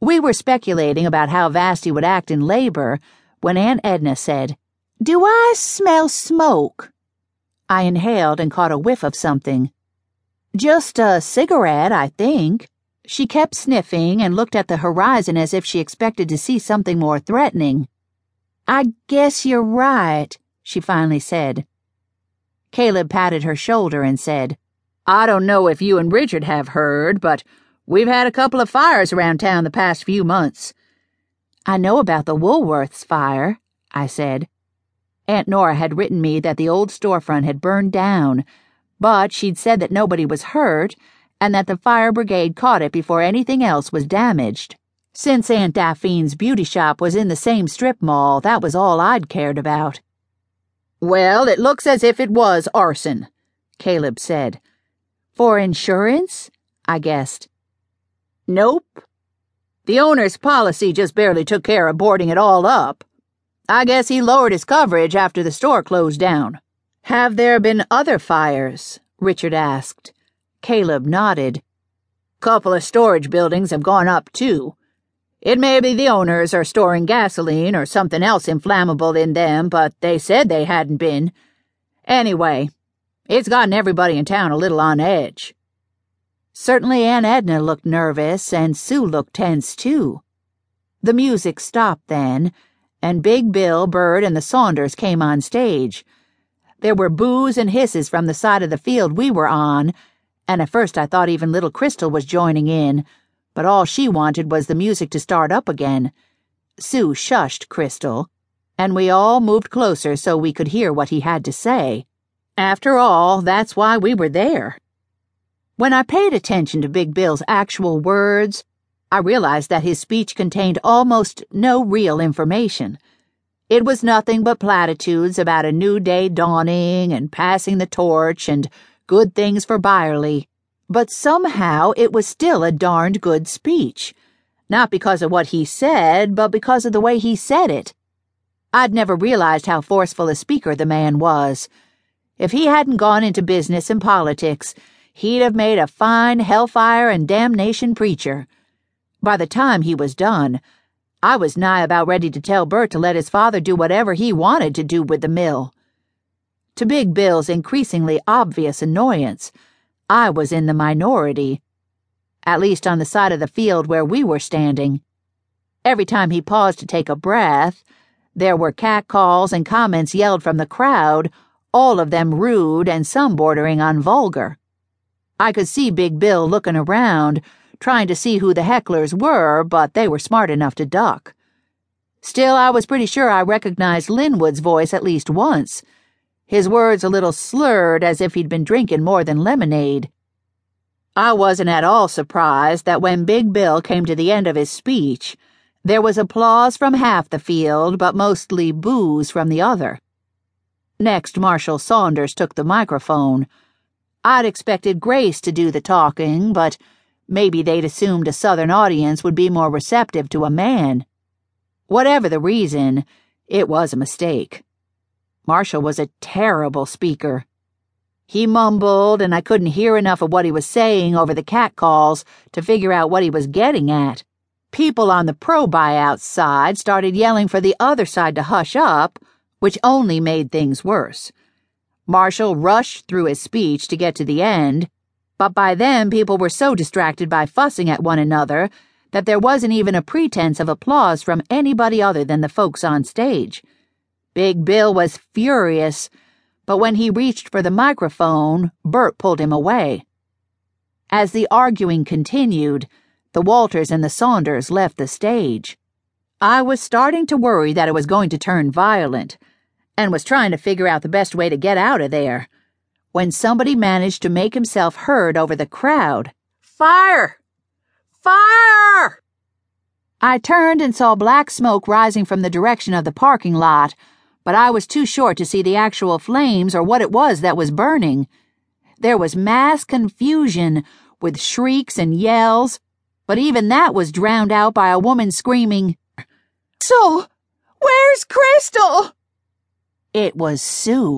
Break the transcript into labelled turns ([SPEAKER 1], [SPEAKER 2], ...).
[SPEAKER 1] We were speculating about how Vasti would act in labor when Aunt Edna said, Do I smell smoke? I inhaled and caught a whiff of something. Just a cigarette, I think. She kept sniffing and looked at the horizon as if she expected to see something more threatening. I guess you're right, she finally said. Caleb patted her shoulder and said, I don't know if you and Richard have heard, but we've had a couple of fires around town the past few months. I know about the Woolworths fire, I said. Aunt Nora had written me that the old storefront had burned down, but she'd said that nobody was hurt and that the fire brigade caught it before anything else was damaged. Since Aunt Daphine's beauty shop was in the same strip mall, that was all I'd cared about.
[SPEAKER 2] Well, it looks as if it was arson, Caleb said.
[SPEAKER 1] For insurance? I guessed.
[SPEAKER 2] Nope. The owner's policy just barely took care of boarding it all up. I guess he lowered his coverage after the store closed down.
[SPEAKER 1] Have there been other fires? Richard asked.
[SPEAKER 2] Caleb nodded. Couple of storage buildings have gone up, too. It may be the owners are storing gasoline or something else inflammable in them, but they said they hadn't been. Anyway, it's gotten everybody in town a little on edge.
[SPEAKER 1] Certainly Aunt Edna looked nervous, and Sue looked tense, too. The music stopped then, and Big Bill, Burt, and the Saunders came on stage. There were boos and hisses from the side of the field we were on, and at first I thought even little Crystal was joining in, but all she wanted was the music to start up again. Sue shushed Crystal, and we all moved closer so we could hear what he had to say. After all, that's why we were there. When I paid attention to Big Bill's actual words, I realized that his speech contained almost no real information. It was nothing but platitudes about a new day dawning and passing the torch and good things for Byerly. But somehow it was still a darned good speech. Not because of what he said, but because of the way he said it. I'd never realized how forceful a speaker the man was. If he hadn't gone into business and politics, he'd have made a fine hellfire and damnation preacher. By the time he was done, I was nigh about ready to tell Burt to let his father do whatever he wanted to do with the mill. To Big Bill's increasingly obvious annoyance, I was in the minority, at least on the side of the field where we were standing. Every time he paused to take a breath, there were catcalls and comments yelled from the crowd, all of them rude and some bordering on vulgar. I could see Big Bill looking around, trying to see who the hecklers were, but they were smart enough to duck. Still, I was pretty sure I recognized Linwood's voice at least once, his words a little slurred as if he'd been drinking more than lemonade. I wasn't at all surprised that when Big Bill came to the end of his speech, there was applause from half the field, but mostly boos from the other. Next, Marshall Saunders took the microphone. I'd expected Grace to do the talking, but maybe they'd assumed a Southern audience would be more receptive to a man. Whatever the reason, it was a mistake. Marshall was a terrible speaker. He mumbled, and I couldn't hear enough of what he was saying over the catcalls to figure out what he was getting at. People on the pro buyout side started yelling for the other side to hush up, which only made things worse. Marshall rushed through his speech to get to the end, but by then people were so distracted by fussing at one another that there wasn't even a pretense of applause from anybody other than the folks on stage. Big Bill was furious, but when he reached for the microphone, Burt pulled him away. As the arguing continued, the Walters and the Saunders left the stage. I was starting to worry that it was going to turn violent and was trying to figure out the best way to get out of there when somebody managed to make himself heard over the crowd.
[SPEAKER 2] Fire! Fire!
[SPEAKER 1] I turned and saw black smoke rising from the direction of the parking lot, but I was too short to see the actual flames or what it was that was burning. There was mass confusion, with shrieks and yells, but even that was drowned out by a woman screaming,
[SPEAKER 3] So, where's Crystal?
[SPEAKER 1] It was Sue.